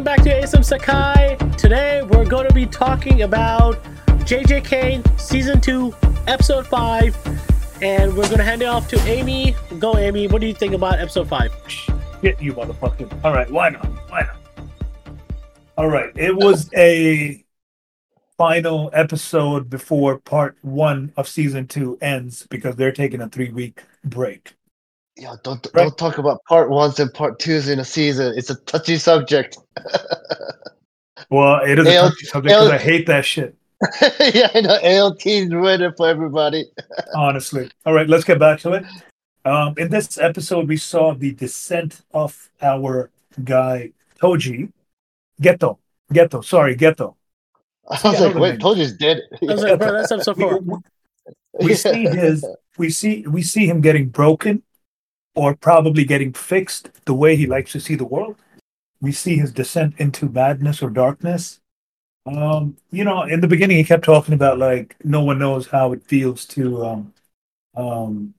welcome back to ASM Sekai. Today we're going to be talking about JJK Season 2, Episode 5, and we're going to hand it off to Amy. Go, Amy. What do you think about Episode 5? Shit, you motherfucker. All right, why not? Why not? All right, it was a final episode before part one of season two ends because they're taking a three week break. Yeah, don't Right. don't talk about part ones and part twos in a season. It's a touchy subject. Well, it is a touchy subject because I hate that shit, yeah, I know. AOT's ruined it for everybody. honestly. All right, let's get back to it. Um, in this episode, we saw the descent of our guy Toji, Geto, Geto. Sorry, Geto. I was Yeah, like, wait, things. told dead. I was like, bro, that's Episode We, 4. we- we see his we see we see him getting broken or probably getting fixed the way he likes to see the world we see his descent into madness or darkness um you know in the beginning he kept talking about like no one knows how it feels to um um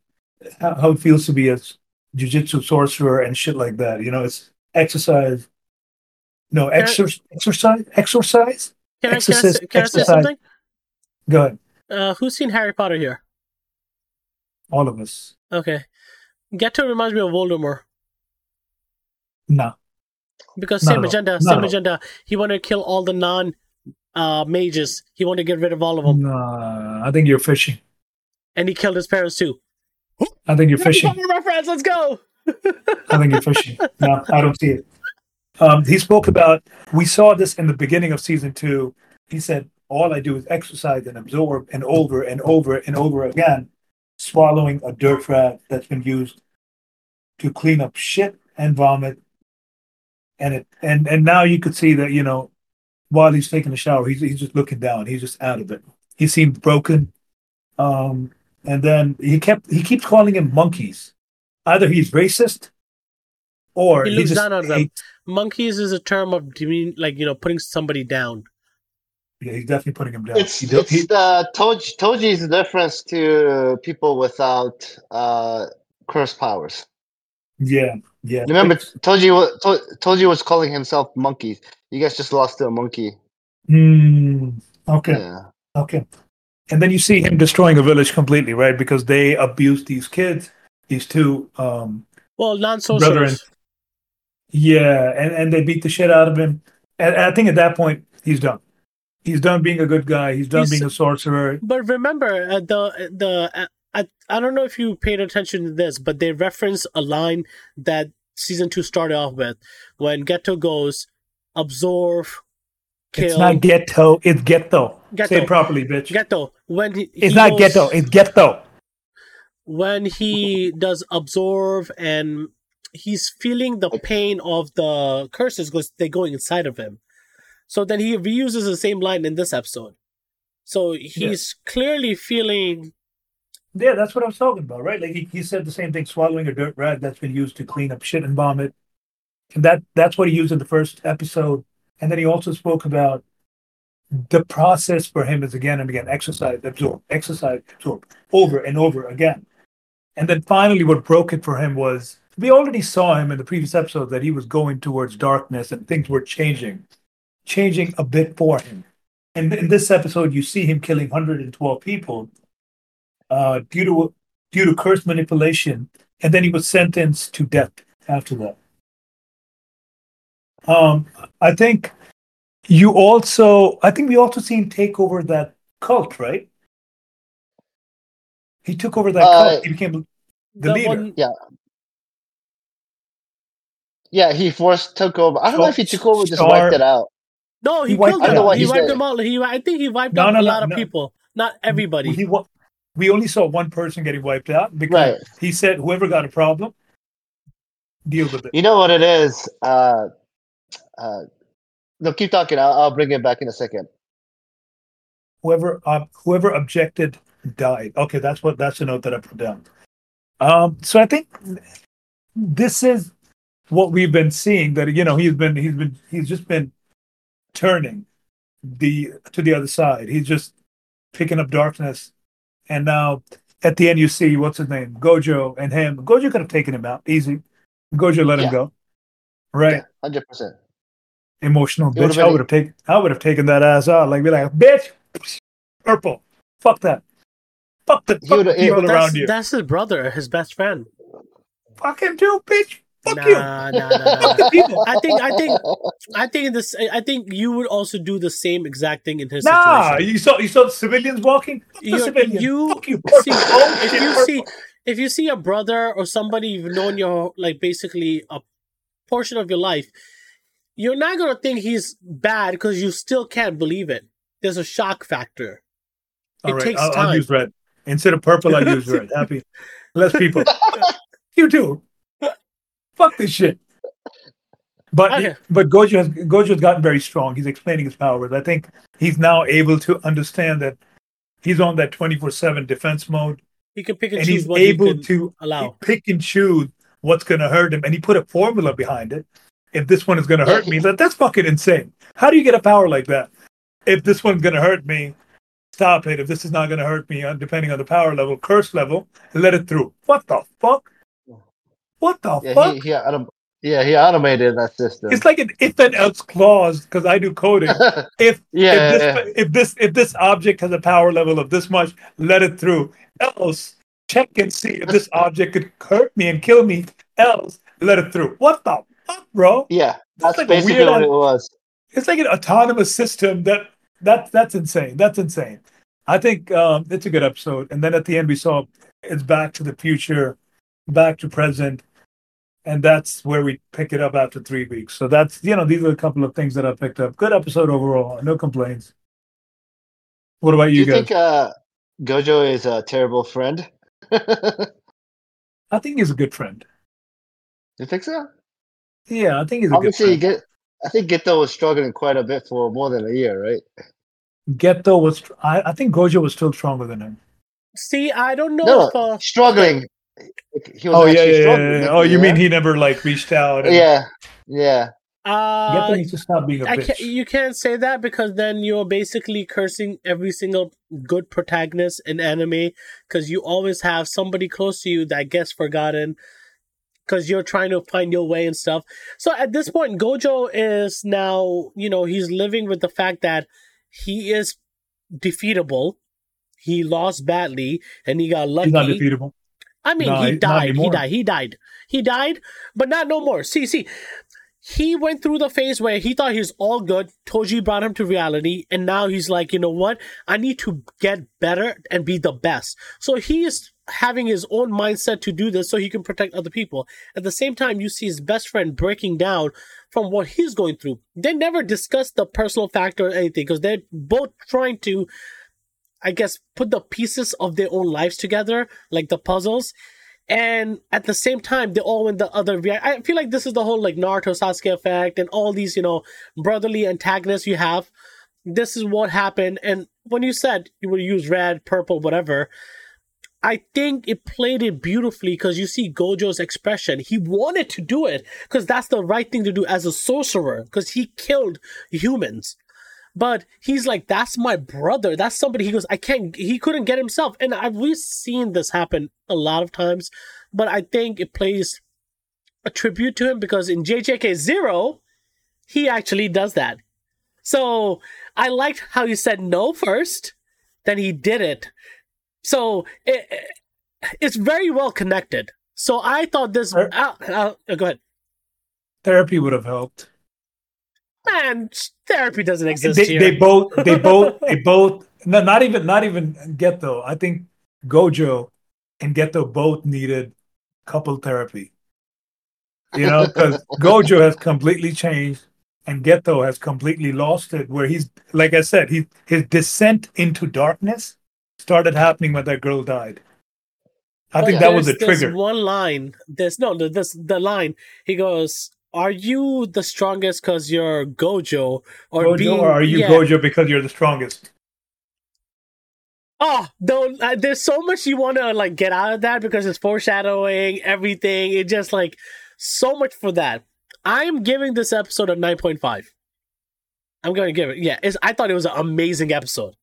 how, how it feels to be a jujutsu sorcerer and shit like that you know it's exercise no Can I- exor- exercise exercise Can I, can I, say, can I say exercise. something? go ahead Uh, who's seen Harry Potter here? all of us Okay. Geto reminds me of Voldemort. no Because same agenda, same all. agenda. He wanted to kill all the non uh, mages. He wanted to get rid of all of them. No, I think you're fishing. And he killed his parents too. I think you're fishing. Potter reference, let's go! I think you're fishing. No, I don't see it. Um, he spoke about. We saw this in the beginning of season two. He said, "All I do is exercise and absorb, and over and over and over again, swallowing a dirt rat that's been used to clean up shit and vomit." And it and and now you could see that you know, while he's taking a shower, he's he's just looking down. He's just out of it. He seemed broken. Um, and then he kept he keeps calling him monkeys. Either he's racist, or He looks just down on them. Monkeys is a term of demean, like you know, putting somebody down. Yeah, he's definitely putting him down. It's He do- it's he- the Toji Toji's difference to people without uh curse powers. yeah, yeah. Remember, Toji was to, Toji was calling himself monkey. You guys just lost to a monkey. Hmm, okay, Yeah. okay. And then you see him destroying a village completely, right? Because they abuse these kids, these two. Um, Well, non Brethren. sorcerers. yeah, and, and they beat the shit out of him. And, and I think at that point he's done. He's done being a good guy. He's done He's- being a sorcerer. But remember, uh, the the uh, I, I don't know if you paid attention to this, but they reference a line that season two started off with when Ghetto goes absorb, kill. It's not ghetto. It's ghetto. Ghetto. Say it properly, bitch. Geto when he, it's he not goes- ghetto. It's ghetto. when he does absorb and he's feeling the pain of the curses because they're going inside of him. So then he reuses the same line in this episode. So he's clearly feeling Yeah, that's what I was talking about, right? Like he, he said the same thing, swallowing a dirt rat that's been used to clean up shit and vomit. And that that's what he used in the first episode. And then he also spoke about the process for him is again and again exercise, absorb, exercise, absorb, over and over again. And then finally what broke it for him was we already saw him in the previous episode that he was going towards darkness and things were changing, changing a bit for him. And in this episode, you see him killing 112 people uh, due to due to curse manipulation, and then he was sentenced to death after that. Um, I think you also, I think we also see him take over that cult, right? He took over that Uh, cult. He became the, leader. one. Yeah, he forced took over. I don't know if he took over, just Star- wiped it out. No, he, He wiped killed it them. out. He wiped dead. them all. He, I think he wiped No, out no, a no, lot of no. people. Not everybody. He, wa- we only saw one person getting wiped out because Right. he said whoever got a problem, deal with it. You know what it is? Uh, uh, no, keep talking. I'll, I'll bring it back in a second. whoever uh, whoever objected died. Okay, that's what that's the note that I put down. Um, so I think this is what we've been seeing that you know he's been he's been he's just been turning the to the other side. He's just picking up darkness, and now at the end you see what's his name Gojo and him. Gojo could have taken him out easy. Gojo let him go, right? Hundred percent. emotional It would've bitch. I would have taken I would have taken that ass out. Like be like, bitch, purple. Fuck that. Fuck the, fuck people that's, around you. that's his brother, his best friend. Fuck him too, bitch. Fuck nah, you. nah, nah, nah, Fuck the people. I think, I think, I think this. I think you would also do the same exact thing in his Nah, situation. you saw you saw civilians walking. You- civilians. you Fuck you. See, if you see, if you see a brother or somebody you've known your like basically a portion of your life, you're not gonna think he's bad because you still can't believe it. There's a shock factor. All it right, takes I'll, time. I'll use red instead of purple. I'll use red. Happy, less people. you too. Shit. But but Gojo has Gojo has gotten very strong. He's explaining his powers. I think he's now able to understand that he's on that twenty four seven defense mode, He can pick and, and choose he's able he to allow. pick and choose what's going to hurt him. And he put a formula behind it. If this one is going to hurt me, that that's fucking insane. How do you get a power like that? If this one's going to hurt me, stop it. If this is not going to hurt me, uh, depending on the power level, curse level, let it through. What the fuck? What the Yeah, fuck? he, he autom- yeah, he automated that system. It's like an if and else clause because I do coding. If yeah, if yeah, this if this if this object has a power level of this much, let it through. Else, check and see if this object could hurt me and kill me. Else, let it through. What the fuck, bro? yeah. That's That's like a basically weird what it was. It's like an autonomous system that that that's insane. That's insane. I think um, it's a good episode. And then at the end, we saw it's back to the future, back to present, and that's where we pick it up after three weeks. So that's you know these are a couple of things that I picked up. Good episode overall. No complaints. What about you? Do you, you guys? think uh, Gojo is a terrible friend? I think he's a good friend. You think so? Yeah, I think he's a Obviously, good friend. get. I think Geto was struggling quite a bit for more than a year, right? Geto was. I, I think Gojo was still stronger than him. See, I don't know No, if uh, struggling. He was Oh yeah, yeah, yeah, Oh, you mean he never like reached out? and- Yeah, yeah. uh, Geto needs to stop being a I bitch. can't, you can't say that because then you're basically cursing every single good protagonist in anime because you always have somebody close to you that gets forgotten because you're trying to find your way and stuff. So at this point, Gojo is now, you know, he's living with the fact that he is defeatable. He lost badly and he got lucky. He's not defeatable. I mean, No, he died. He died. He died. He died, but not no more. See, see, he went through the phase where he thought he was all good. Toji brought him to reality, and now he's like, you know what? I need to get better and be the best. So he is having his own mindset to do this so he can protect other people. At the same time, you see his best friend breaking down from what he's going through. They never discuss the personal factor or anything because they're both trying to I guess, put the pieces of their own lives together, like the puzzles. And at the same time, they all win the other. rea- I feel like this is the whole like Naruto Sasuke effect and all these, you know, brotherly antagonists you have. This is what happened. And when you said you would use red, purple, whatever, I think it played it beautifully because you see Gojo's expression. He wanted to do it because that's the right thing to do as a sorcerer because he killed humans. But he's like, that's my brother. That's somebody. He goes, I can't. He couldn't get himself, and I've we've seen this happen a lot of times. But I think it plays a tribute to him because in JJK Zero, he actually does that. So I liked how he said no first, then he did it. So it, it's very well connected. So I thought this. Uh, uh, go ahead. Therapy would have helped. Man, therapy doesn't exist They, here. they both, they both, they both. No, not even, not even Geto. I think Gojo and Geto both needed couple therapy. You know, because Gojo has completely changed and Geto has completely lost it. Where he's, like I said, he his descent into darkness started happening when that girl died. I oh, think But that was a there's trigger. one line. There's no the- this the line. He goes, "Are you the strongest because you're Gojo, or Gojo, being, or are you yeah. Gojo because you're the strongest? Oh, though uh, there's so much you want to like get out of that because it's foreshadowing everything. It just like so much for that. I'm giving this episode a nine point five. I'm going to give it. Yeah, it's, I thought it was an amazing episode.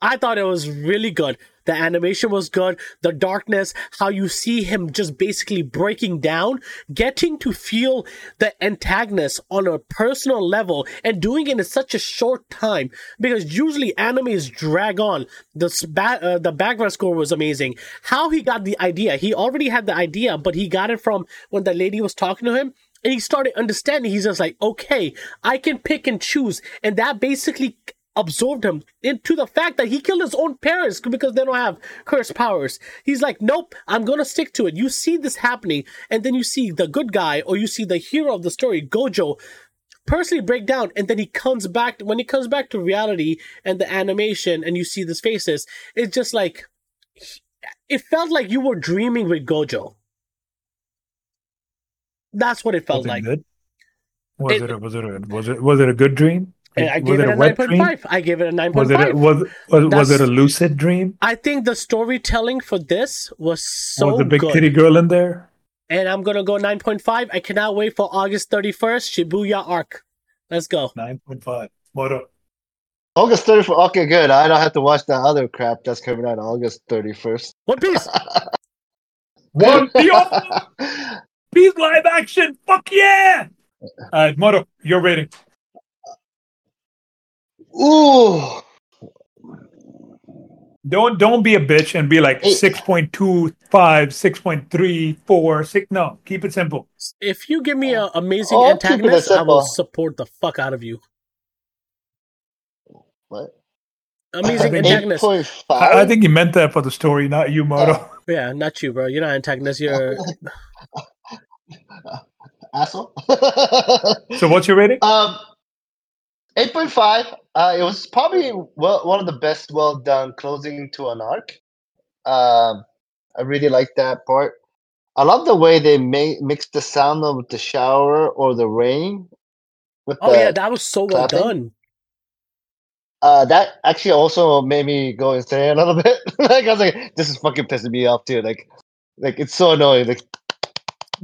I thought it was really good The animation was good. The darkness, how you see him just basically breaking down, getting to feel the antagonist on a personal level and doing it in such a short time because usually animes drag on. The, uh, the background score was amazing. How he got the idea, he already had the idea, but he got it from when the lady was talking to him and he started understanding. He's just like, okay, I can pick and choose. And that basically absorbed him into the fact that he killed his own parents because they don't have cursed powers. He's like, nope, I'm gonna stick to it. You see this happening, and then you see the good guy or you see the hero of the story, Gojo, personally break down, and then he comes back when he comes back to reality and the animation, and you see these faces. It's just like it felt like you were dreaming with Gojo. That's what it felt Was it like. good? Was It- it, a, was it a, was it was it a good dream? And I was gave it, a wet nine point dream? I gave it a 9.5. Was it a, was was, was it a lucid dream? I think the storytelling for this was so was the big good. kitty girl in there? And I'm gonna go nine point five. I cannot wait for August thirty first, Shibuya arc. Let's go. Nine point five. What up? August 31st. Okay, good. I don't have to watch that other crap that's coming out August 31st. One Piece. One Piece Piece live action. Fuck yeah! All right, Moro, your rating. Ooh. Don't don't be a bitch and be like Hey. 6.25, 6.34, 6 no, keep it simple. If you give me an amazing I'll keep it antagonist, I will support the fuck out of you. What? Amazing think- antagonist. I, I think you meant that for the story, not you, Moro. Yeah, not you, bro. You're not antagonist. You're Asshole. So what's your rating? Um, eight point five. Uh, it was probably well, one of the best, well done closing to an arc. Um, I really like that part. I love the way they ma- mix the sound of the shower or the rain with oh yeah, that was so well done. uh, that actually also made me go insane a little bit. like I was like, this is fucking pissing me off too. Like, like it's so annoying. Like,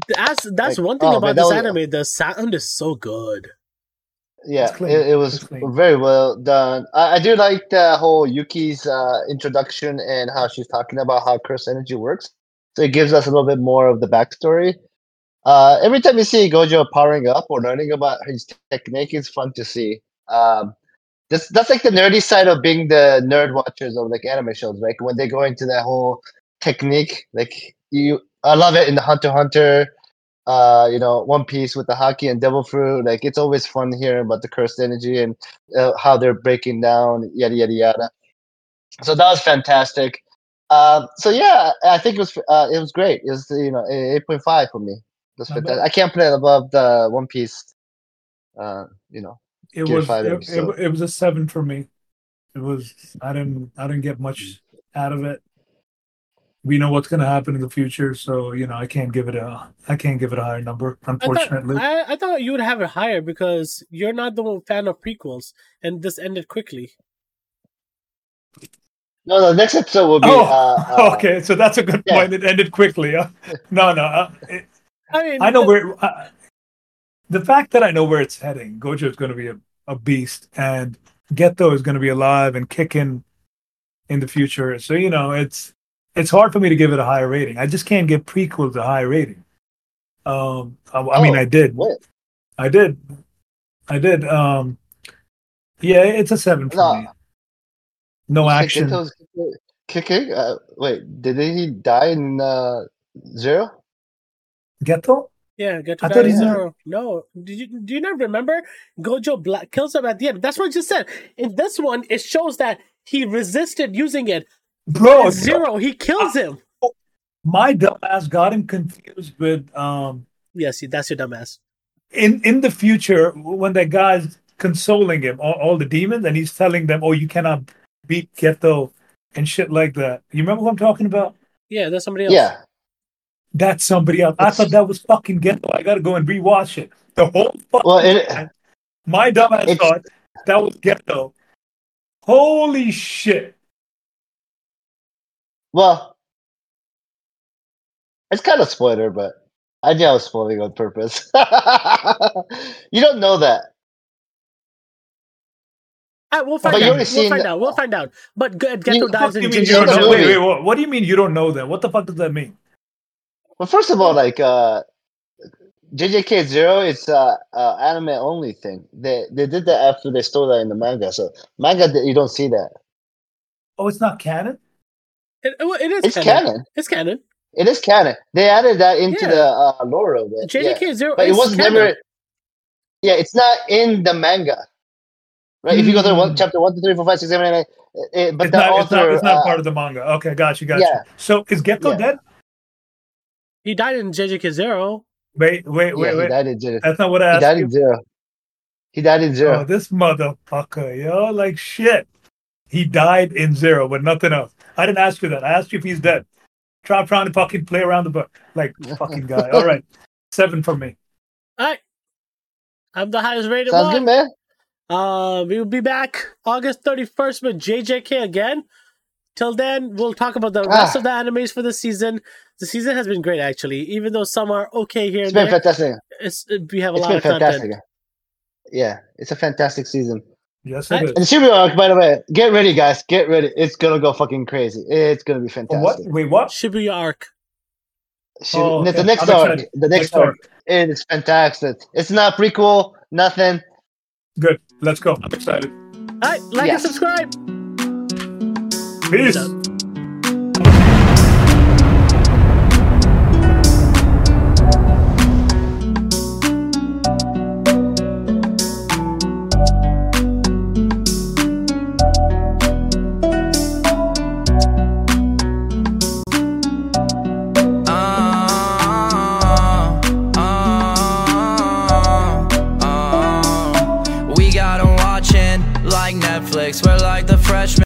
That's that's Like, one thing oh, about man, this was- anime. The sound is so good. Yeah, it, it was very well done. I, I do like the whole Yuki's uh, introduction and how she's talking about how curse energy works. So it gives us a little bit more of the backstory. Uh, every time you see Gojo powering up or learning about his technique, it's fun to see. Um, that's that's like the nerdy side of being the nerd watchers of like anime shows. Like when they go into that whole technique, like you, I love it in the Hunter Hunter uh, you know, One Piece with the Haki and Devil Fruit. Like it's always fun hearing about the cursed energy and uh, how they're breaking down, yada yada yada. So that was fantastic. Um, so yeah, I think it was uh, it was great. It was you know eight point five for me. That's Not bad. fantastic. I can't put it above the One Piece. Uh, you know, It was it, episode. it, it was a seven for me. It was I didn't I didn't get much out of it. We know what's gonna happen in the future, so you know I can't give it a I can't give it a higher number, I thought, unfortunately. I, I thought you would have it higher because you're not the fan of prequels, and this ended quickly. no, the next episode will be. Oh, uh, uh, okay, so that's a good yeah. point. It ended quickly. Huh? No, no, uh, it, I mean, I know the- where. Uh, the fact that I know where it's heading, Gojo is going to be a, a beast, and Geto is going to be alive and kicking in the future. So you know, it's it's hard for me to give it a higher rating. I just can't give prequels a high rating. Um, I, I mean, Oh, I did, What? I did, I did. Um, yeah, it's a seven for No. me. No You action. Geto's kicking. Uh, wait, did he die in uh, Zero? Ghetto. yeah, get to I die thought he- zero. No, did you do you not remember? Gojo Black kills him at the end. That's what I just said. In this one, it shows that he resisted using it. Bro, zero, he kills him. my dumbass got him confused with um Yes, that's your dumbass. in in the future when that guy's consoling him all, all the demons and he's telling them oh you cannot beat Geto and shit like that. You remember what i'm talking about? Yeah, that's somebody else. Yeah. that's somebody else. I thought that was fucking Geto i gotta go and rewatch it. The whole fucking Well, it, time, my dumbass it's- thought that was Geto holy shit Well, it's kind of spoiler, but I knew I was spoiling on purpose. you don't know that. Uh, we'll find But out. We'll find the- out. We'll find out. But G- Geto You- dies What do in you mean you you don't know know? Wait, wait, what, what do you mean you don't know that? What the fuck does that mean? Well, first of all, like uh, JJK Zero, it's uh, uh anime only thing. They they did that after they stole that in the manga. So manga, you don't see that. Oh, it's not canon. It, it- it is It's canon. canon. It's canon. It is canon. They added that into Yeah. the uh, lore of it. yeah. JJK Zero But it is was canon. never. Yeah, it's not in the manga. Right? If you go to one Hmm. chapter one, two, three, four, five, six, seven, eight, nine, it, but it's the not, author, it's not. It's not uh, part of the manga. Okay, got you. Got yeah. you. So is Geto Yeah. dead? He died in JJK Zero. Wait, wait, yeah, wait, he wait. died in zero. That's not what I asked. He died you. in zero. He died in zero. Oh, this motherfucker, yo, like shit. He died in zero, but nothing else. I didn't ask you that. I asked you if he's dead. Try trying to fucking play around the book. Like fucking guy. All right. Seven from me. All right. I'm the highest rated Sounds one. good, man. Uh, we will be back August 31st with JJK again. Till then, we'll talk about the rest Ah. of the animes for the season. The season has been great, actually. Even though some are okay here It's and been there, fantastic. it's, we have a It's lot been of content. Yeah, it's a fantastic season. Yes, I- it is. And the Shibuya arc, by the way, get ready, guys. Get ready. It's gonna go fucking crazy. It's gonna be Oh, what? fantastic. Wait, what? Shibuya arc. Shibu- Oh, the okay. next I'm arc, excited. the next, Next arc, arc. it is fantastic. It's not prequel, nothing. Good. Let's go. I'm excited. All right, like Yes. and subscribe. Peace. out.